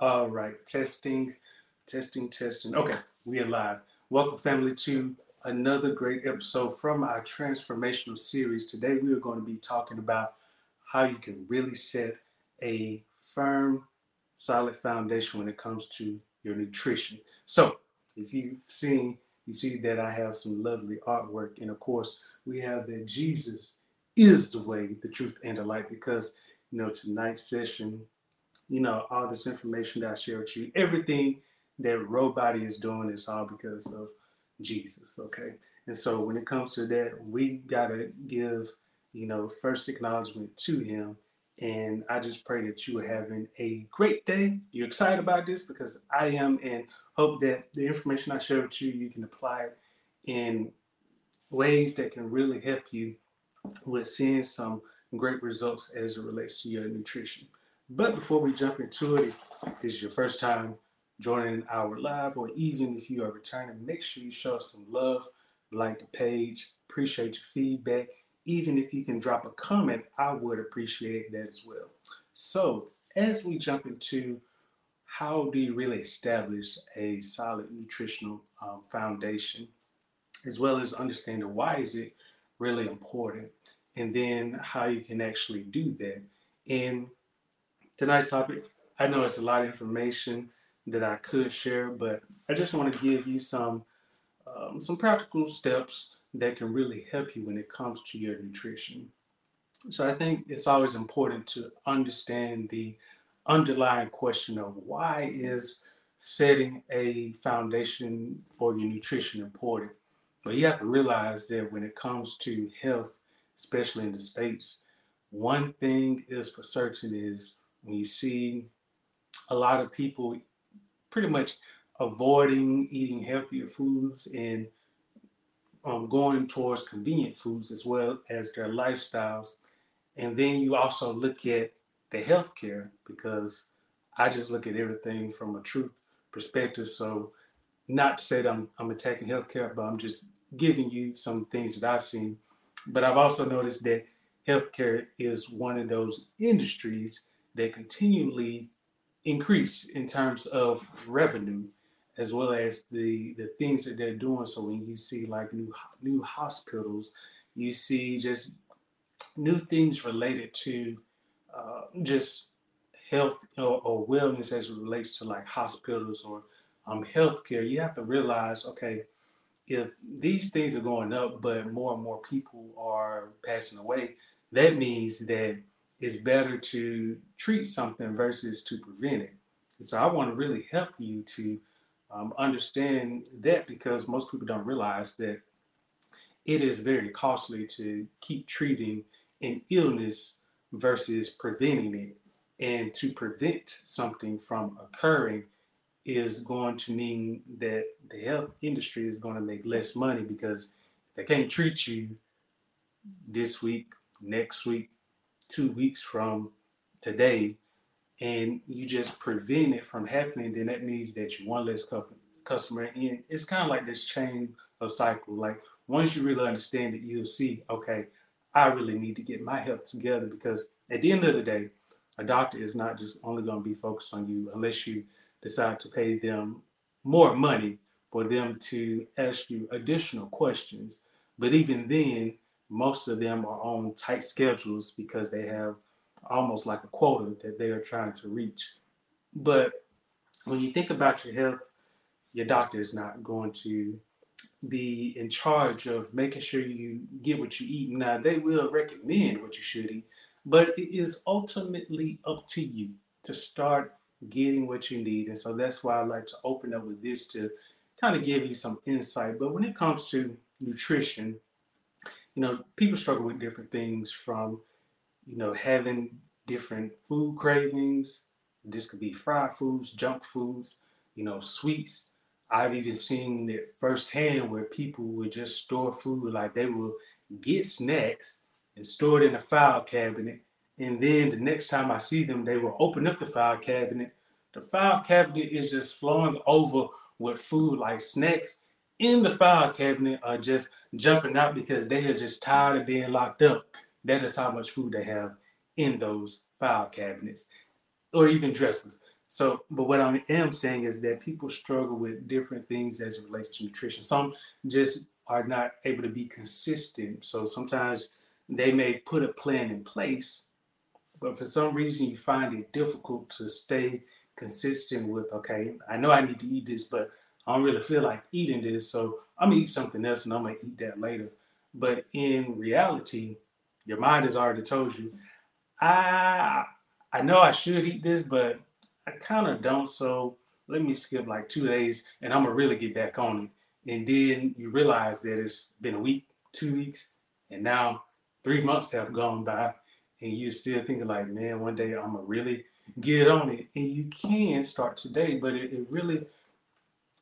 All right, testing, testing, testing. Okay, we are live. Welcome, family, to another great episode from our transformational series. Today, we are going to be talking about how you can really set a firm, solid foundation when it comes to your nutrition. So, if you've seen, you see that I have some lovely artwork, and of course, we have that Jesus is the way, the truth, and the light. Because you know, tonight's session you know, all this information that I share with you, everything that Robody is doing is all because of Jesus, okay? And so when it comes to that, we gotta give, you know, first acknowledgement to him. And I just pray that you are having a great day. You're excited about this because I am, and hope that the information I share with you, you can apply it in ways that can really help you with seeing some great results as it relates to your nutrition. But before we jump into it, if this is your first time joining our live, or even if you are returning, make sure you show us some love, like the page, appreciate your feedback. Even if you can drop a comment, I would appreciate that as well. So, as we jump into how do you really establish a solid nutritional um, foundation, as well as understanding why is it really important, and then how you can actually do that. And tonight's topic. I know it's a lot of information that I could share, but I just want to give you some um, some practical steps that can really help you when it comes to your nutrition. So I think it's always important to understand the underlying question of why is setting a foundation for your nutrition important. But you have to realize that when it comes to health, especially in the states, one thing is for certain is when you see a lot of people pretty much avoiding eating healthier foods and um, going towards convenient foods as well as their lifestyles. And then you also look at the healthcare because I just look at everything from a truth perspective. So, not to say that I'm, I'm attacking healthcare, but I'm just giving you some things that I've seen. But I've also noticed that healthcare is one of those industries they continually increase in terms of revenue as well as the the things that they're doing. So when you see like new new hospitals you see just new things related to uh, just health or, or, wellness as it relates to like hospitals or um, healthcare. You have to realize okay if these things are going up but more and more people are passing away that means that it's better to treat something versus to prevent it. And so I want to really help you to um, understand that because most people don't realize that it is very costly to keep treating an illness versus preventing it. And to prevent something from occurring is going to mean that the health industry is going to make less money because they can't treat you this week, next week, two weeks from today and you just prevent it from happening, then that means that you one less customer. And it's kind of like this chain of cycle. Like once you really understand it, you'll see, okay, I really need to get my health together because at the end of the day, a doctor is not just only going to be focused on you unless you decide to pay them more money for them to ask you additional questions. But even then, most of them are on tight schedules because they have almost like a quota that they are trying to reach. But when you think about your health, your doctor is not going to be in charge of making sure you get what you eat. Now, they will recommend what you should eat, but it is ultimately up to you to start getting what you need. And so that's why I like to open up with this to kind of give you some insight. But when it comes to nutrition, you know, people struggle with different things from, you know, having different food cravings. This could be fried foods, junk foods, you know, sweets. I've even seen it firsthand where people would just store food, like they will get snacks and store it in a file cabinet. And then the next time I see them, they will open up the file cabinet. The file cabinet is just flowing over with food like snacks in the file cabinet are just jumping out because they are just tired of being locked up. That is how much food they have in those file cabinets or even dressers. So, but what I am saying is that people struggle with different things as it relates to nutrition. Some just are not able to be consistent. So sometimes they may put a plan in place, but for some reason you find it difficult to stay consistent with, okay, I know I need to eat this, but I don't really feel like eating this. So I'm gonna eat something else and I'm gonna eat that later. But in reality, your mind has already told you, I I know I should eat this, but I kind of don't. So let me skip like two days and I'm gonna really get back on it. And then you realize that it's been a week, two weeks, and now three months have gone by, and you're still thinking like, man, one day I'm gonna really get on it. And you can start today, but it, it really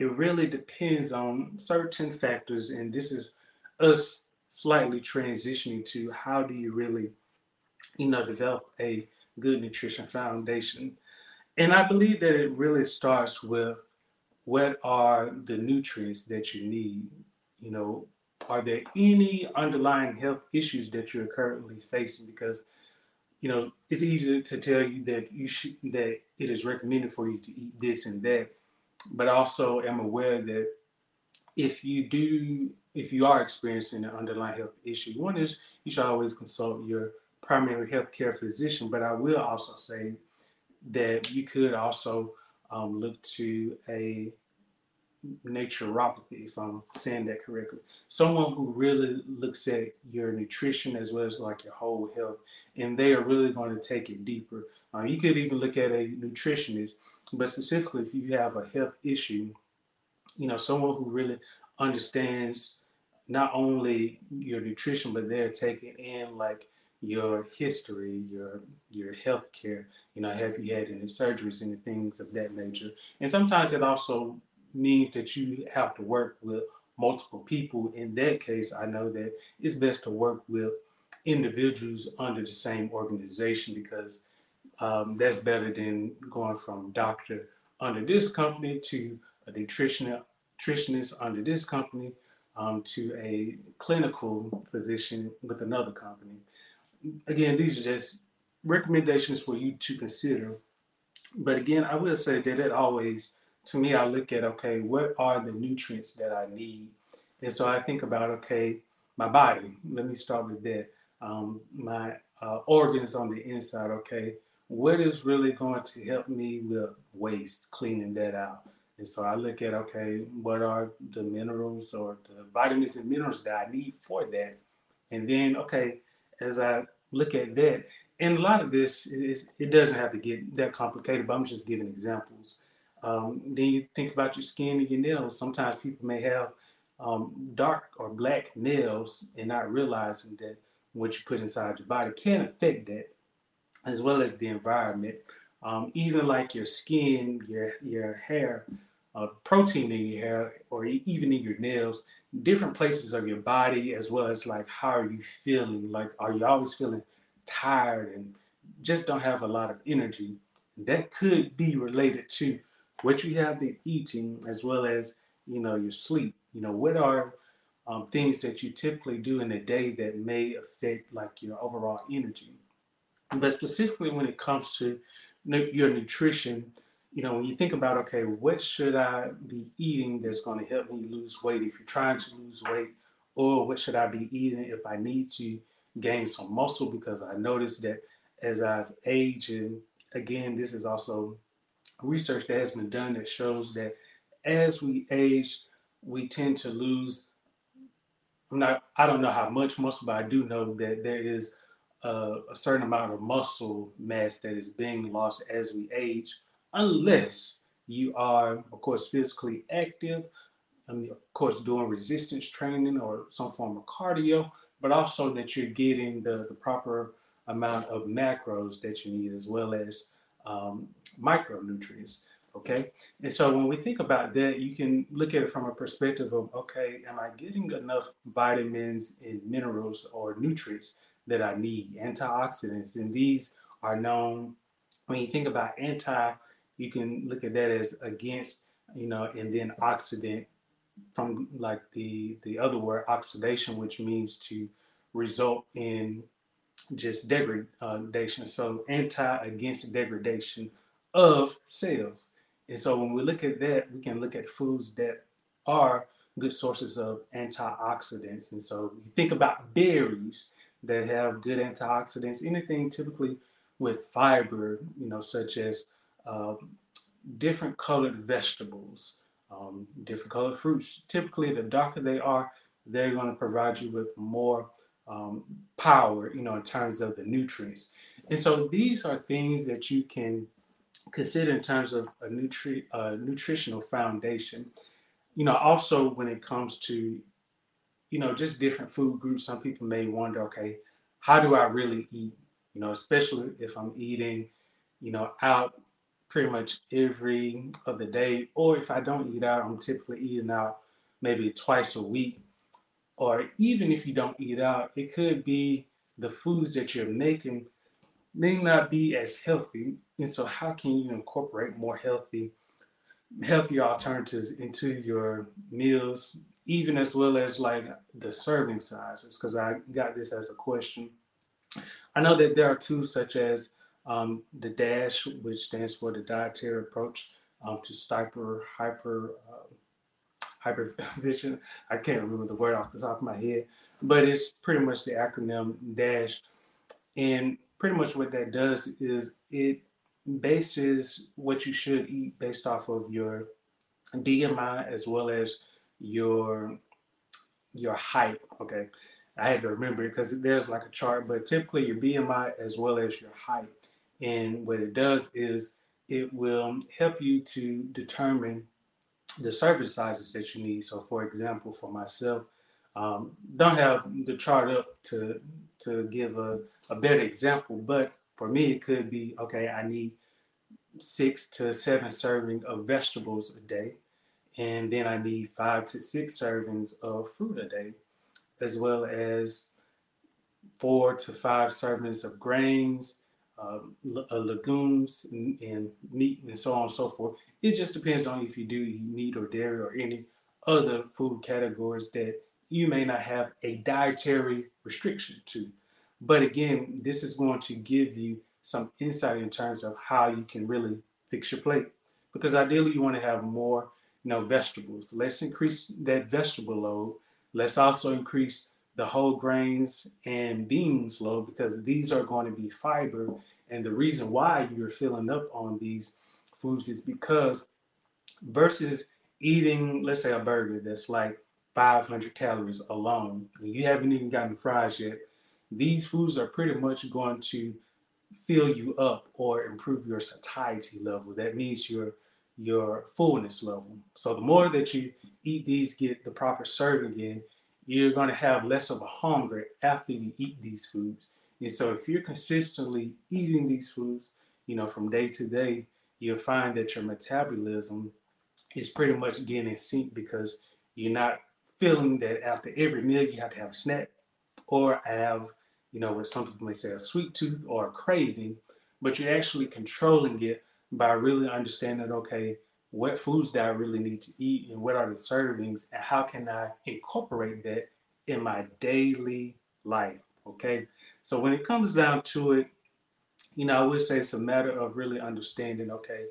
it really depends on certain factors, and this is us slightly transitioning to how do you really, you know, develop a good nutrition foundation. And I believe that it really starts with what are the nutrients that you need? You know, are there any underlying health issues that you're currently facing? Because, you know, it's easy to tell you that you should that it is recommended for you to eat this and that, but also am aware that if you do if you are experiencing an underlying health issue, one is you should always consult your primary health care physician. But I will also say that you could also um, look to a naturopathy, if I'm saying that correctly. Someone who really looks at your nutrition as well as like your whole health, and they are really going to take it deeper. Um, you could even look at a nutritionist, but specifically if you have a health issue, you know, someone who really understands not only your nutrition, but they're taking in like your history, your your health care. You know, have you had any surgeries, any things of that nature? And sometimes it also means that you have to work with multiple people. In that case, I know that it's best to work with individuals under the same organization because um, that's better than going from doctor under this company to a nutrition, nutritionist under this company um, to a clinical physician with another company. Again, these are just recommendations for you to consider. But again, I will say that it always, to me, I look at okay, what are the nutrients that I need? And so I think about okay, my body. Let me start with that. Um, my uh, organs on the inside. Okay, what is really going to help me with waste, cleaning that out? And so I look at, okay, what are the minerals or the vitamins and minerals that I need for that? And then, okay, as I look at that, and a lot of this is it doesn't have to get that complicated, but I'm just giving examples. Um, then you think about your skin and your nails. Sometimes people may have um, dark or black nails and not realizing that what you put inside your body can affect that, as well as the environment. Um, even like your skin, your your hair, uh, protein in your hair or even in your nails, different places of your body, as well as like how are you feeling? Like, are you always feeling tired and just don't have a lot of energy? That could be related to what you have been eating, as well as you know your sleep. You know, what are um, things that you typically do in a day that may affect like your overall energy? But specifically when it comes to your nutrition, you know, when you think about, okay, what should I be eating that's going to help me lose weight if you're trying to lose weight, or what should I be eating if I need to gain some muscle? Because I noticed that as I've aged, and again, this is also research that has been done that shows that as we age, we tend to lose. I'm not, I don't know how much muscle, but I do know that there is a, a certain amount of muscle mass that is being lost as we age unless you are, of course, physically active, I mean, of course, doing resistance training or some form of cardio, but also that you're getting the, the proper amount of macros that you need as well as um, micronutrients. Okay. And so when we think about that, you can look at it from a perspective of okay, am I getting enough vitamins and minerals or nutrients that I need? Antioxidants, and these are known when you think about anti you can look at that as against, you know, and then oxidant from like the the other word oxidation, which means to result in just degradation. So anti against degradation, of cells. And so when we look at that, we can look at foods that are good sources of antioxidants. And so you think about berries that have good antioxidants, anything typically with fiber, you know, such as uh, different colored vegetables, um, different colored fruits. Typically, the darker they are, they're going to provide you with more um, power, you know, in terms of the nutrients. And so these are things that you can consider in terms of a nutri- uh, nutritional foundation. You know, also when it comes to, you know, just different food groups, some people may wonder, okay, how do I really eat? You know, especially if I'm eating, you know, out pretty much every other day, or if I don't eat out, I'm typically eating out maybe twice a week. Or even if you don't eat out, it could be the foods that you're making may not be as healthy. And so how can you incorporate more healthy, healthier alternatives into your meals, even as well as like the serving sizes? Because I got this as a question. I know that there are tools such as um, the DASH, which stands for the Dietary Approach um, to Hyper Hyper uh, Hypervision. I can't remember the word off the top of my head, but it's pretty much the acronym DASH. And pretty much what that does is it bases what you should eat based off of your BMI as well as your your height. Okay. I had to remember it because there's like a chart, but typically your BMI as well as your height. And what it does is it will help you to determine the service sizes that you need. So, for example, for myself, um, don't have the chart up to to give a, a better example, but for me, it could be okay. I need six to seven serving of vegetables a day, and then I need five to six servings of fruit a day, as well as four to five servings of grains, Um, uh, legumes and, and, meat and so on and so forth. It just depends on if you do eat meat or dairy or any other food categories that you may not have a dietary restriction to. But again, this is going to give you some insight in terms of how you can really fix your plate. Because ideally, you want to have more, you know, vegetables. Let's increase that vegetable load. Let's also increase the whole grains and beans low because these are going to be fiber. And the reason why you're filling up on these foods is because versus eating, let's say, a burger that's like 500 calories alone, and you haven't even gotten fries yet, these foods are pretty much going to fill you up or improve your satiety level. That means your your fullness level. So the more that you eat these, get the proper serving in, you're going to have less of a hunger after you eat these foods. And so if you're consistently eating these foods, you know, from day to day, you'll find that your metabolism is pretty much getting in sync because you're not feeling that after every meal you have to have a snack or have, you know, what some people may say a sweet tooth or a craving, but you're actually controlling it by really understanding, that, okay, what foods do I really need to eat and what are the servings and how can I incorporate that in my daily life. Okay. So when it comes down to it, you know, I would say it's a matter of really understanding, okay,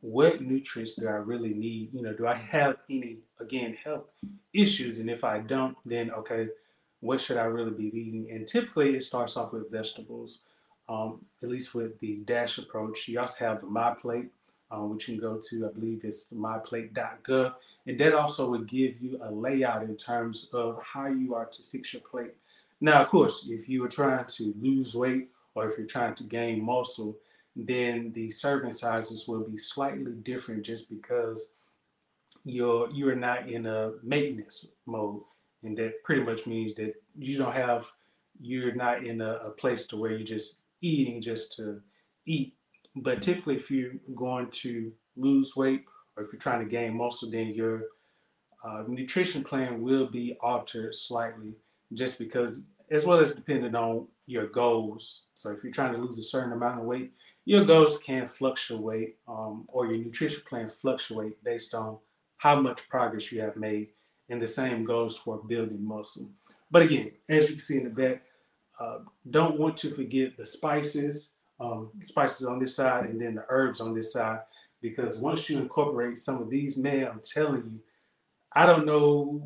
what nutrients do I really need? You know, do I have any, again, health issues? And if I don't, then okay, what should I really be eating? And typically it starts off with vegetables, um, at least with the DASH approach. You also have the My Plate um, which you can go to, I believe it's myplate.gov. And that also would give you a layout in terms of how you are to fix your plate. Now, of course, if you are trying to lose weight or if you're trying to gain muscle, then the serving sizes will be slightly different just because you're you are not in a maintenance mode. And that pretty much means that you don't have you're not in a, a place to where you're just eating just to eat but typically, if you're going to lose weight or if you're trying to gain muscle, then your uh, nutrition plan will be altered slightly just because, as well as depending on your goals. So, if you're trying to lose a certain amount of weight, your goals can fluctuate um, or your nutrition plan fluctuate based on how much progress you have made. And the same goes for building muscle. But again, as you can see in the back, uh, don't want to forget the spices um, spices on this side and then the herbs on this side. Because once you incorporate some of these, man, I'm telling you, I don't know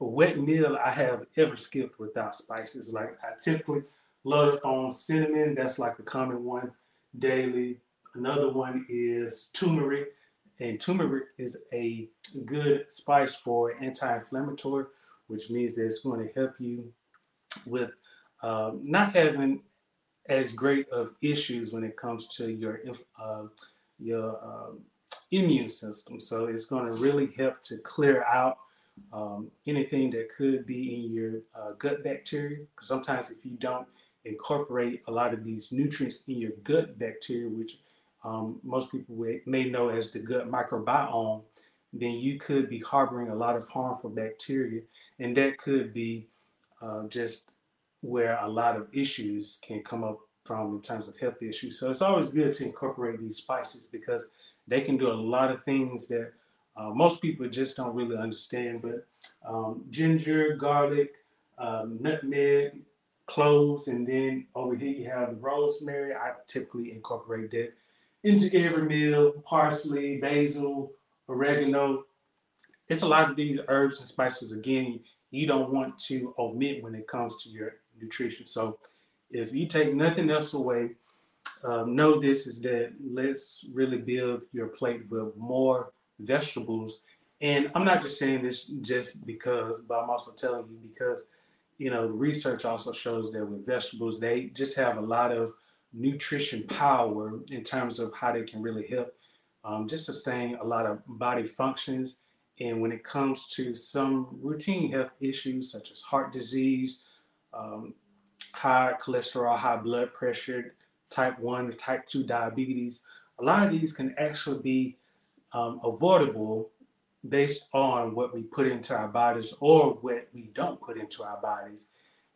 a wet meal I have ever skipped without spices. Like I typically load up on cinnamon. That's like a common one daily. Another one is turmeric, and turmeric is a good spice for anti-inflammatory, which means that it's going to help you with um, not having as great of issues when it comes to your uh, your um, immune system. So it's going to really help to clear out um, anything that could be in your uh, gut bacteria. Because sometimes if you don't incorporate a lot of these nutrients in your gut bacteria, which um, most people may know as the gut microbiome, then you could be harboring a lot of harmful bacteria, and that could be uh, just where a lot of issues can come up from in terms of health issues. So it's always good to incorporate these spices because they can do a lot of things that uh, most people just don't really understand. But um, ginger, garlic, um, nutmeg, cloves, and then over here you have the rosemary. I typically incorporate that into every meal. Parsley, basil, oregano. It's a lot of these herbs and spices. Again, you don't want to omit when it comes to your nutrition. So if you take nothing else away, um, know this is that let's really build your plate with more vegetables. And I'm not just saying this just because, but I'm also telling you because, you know, research also shows that with vegetables, they just have a lot of nutrition power in terms of how they can really help um, just sustain a lot of body functions. And when it comes to some routine health issues such as heart disease, um, high cholesterol, high blood pressure, type 1 or type 2 diabetes, a lot of these can actually be um, avoidable based on what we put into our bodies or what we don't put into our bodies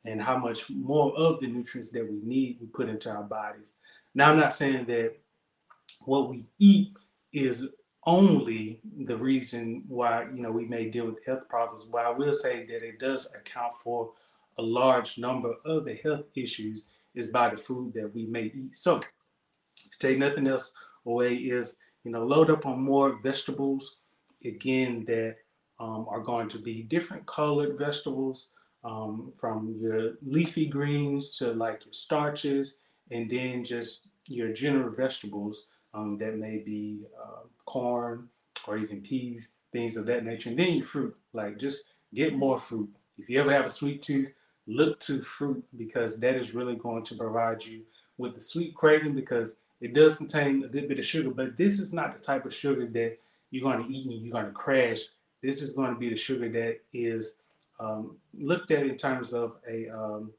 and how much more of the nutrients that we need we put into our bodies. Now, I'm not saying that what we eat is only the reason why you know we may deal with health problems, but I will say that it does account for a large number of the health issues is by the food that we may eat. So, to take nothing else away, is you know load up on more vegetables again that um, are going to be different colored vegetables um, from your leafy greens to like your starches and then just your general vegetables um, that may be uh, corn or even peas things of that nature and then your fruit like just get more fruit if you ever have a sweet tooth look to fruit because that is really going to provide you with the sweet craving because it does contain a good bit of sugar, but this is not the type of sugar that you're going to eat and you're going to crash. This is going to be the sugar that is um, looked at in terms of a, um,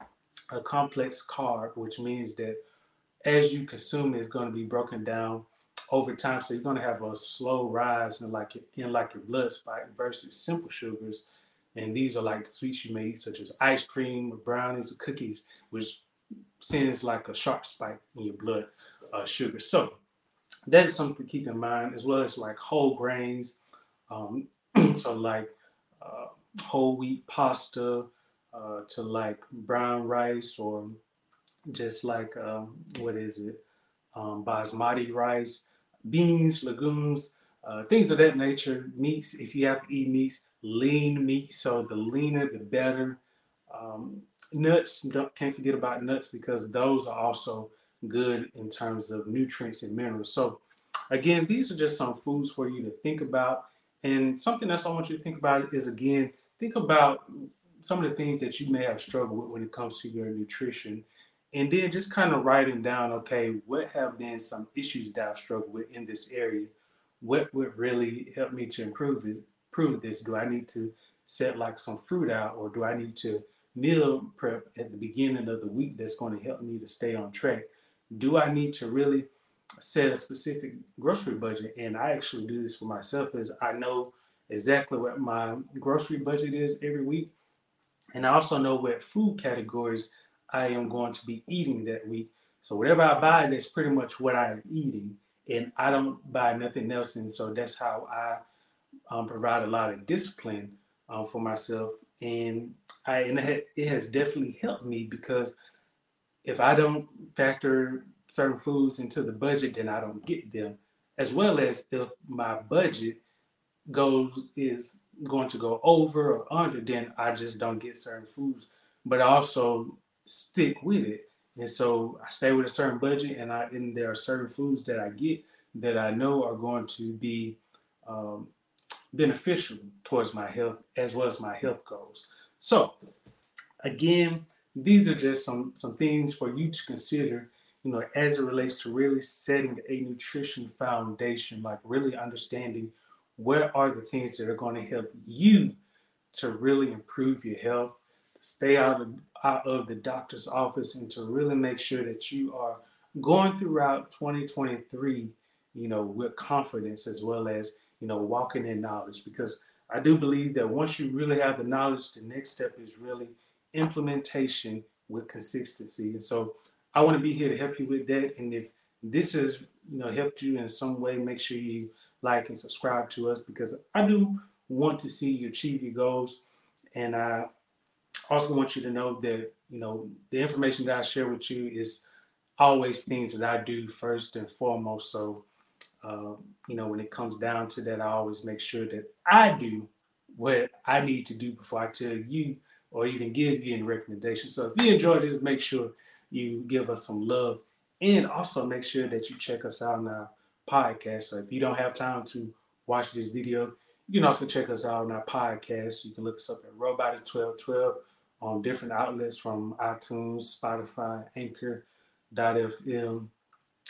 a complex carb, which means that as you consume it, it's going to be broken down over time. So you're going to have a slow rise in like your, in like your blood spike versus simple sugars and these are like sweets you made, such as ice cream, or brownies, or cookies, which sends like a sharp spike in your blood uh, sugar. So that is something to keep in mind, as well as like whole grains. Um, so like uh, whole wheat pasta, uh, to like brown rice, or just like um, what is it, um, basmati rice, beans, legumes, uh, things of that nature. Meats, if you have to eat meats, lean meat. So the leaner, the better. Um, nuts, don't, can't forget about nuts because those are also good in terms of nutrients and minerals. So again, these are just some foods for you to think about. And something else I want you to think about is again, think about some of the things that you may have struggled with when it comes to your nutrition. And then just kind of writing down, okay, what have been some issues that I've struggled with in this area? What would really help me to improve this, prove this? Do I need to set like some fruit out or do I need to meal prep at the beginning of the week that's going to help me to stay on track? Do I need to really set a specific grocery budget? And I actually do this for myself as I know exactly what my grocery budget is every week. And I also know what food categories I am going to be eating that week. So whatever I buy, that's pretty much what I'm eating. And I don't buy nothing else. And so that's how I um, provide a lot of discipline um, for myself, and I and it, it has definitely helped me because if I don't factor certain foods into the budget, then I don't get them. As well as if my budget goes is going to go over or under, then I just don't get certain foods. But I also stick with it. And so I stay with a certain budget and I and there are certain foods that I get that I know are going to be um, beneficial towards my health as well as my health goals. So again, these are just some some things for you to consider you know as it relates to really setting a nutrition foundation like really understanding where are the things that are going to help you to really improve your health stay out of out of the doctor's office and to really make sure that you are going throughout 2023 you know with confidence as well as you know walking in knowledge because i do believe that once you really have the knowledge the next step is really implementation with consistency. And so I want to be here to help you with that. And if this has you know helped you in some way, make sure you like and subscribe to us because I do want to see you achieve your goals. And I also want you to know that you know the information that I share with you is always things that I do first and foremost. So uh, you know when it comes down to that, I always make sure that I do what I need to do before I tell you or even give you any recommendations. So if you enjoyed this, make sure you give us some love and also make sure that you check us out on our podcast. So if you don't have time to watch this video, you can also check us out on our podcast. You can look us up at Robotic 1212 on different outlets from iTunes, Spotify, Anchor, FM,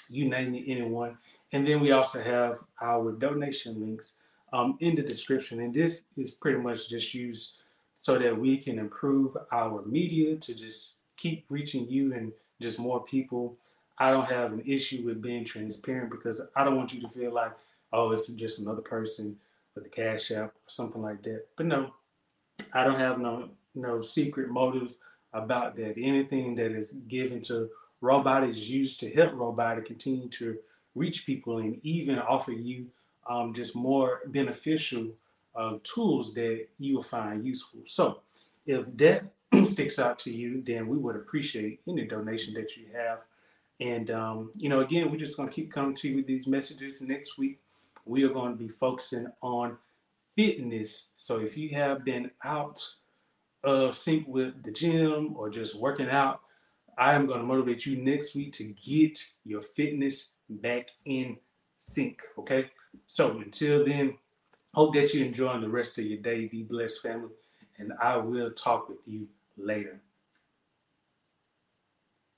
you name it, anyone. And then we also have our donation links um, in the description. And this is pretty much just used so that we can improve our media to just keep reaching you and just more people. I don't have an issue with being transparent because I don't want you to feel like, oh, it's just another person with the cash app or something like that. But no, I don't have no no secret motives about that. Anything that is given to Robot is used to help Robot to continue to reach people and even offer you um, just more beneficial uh, tools that you will find useful. So if that sticks out to you, then we would appreciate any donation that you have. And, um, you know, again, we're just going to keep coming to you with these messages. Next week, we are going to be focusing on fitness. So if you have been out of sync with the gym or just working out, I am going to motivate you next week to get your fitness back in sync. Okay. So until then, Hope that you're enjoying the rest of your day. Be blessed, family. And I will talk with you later.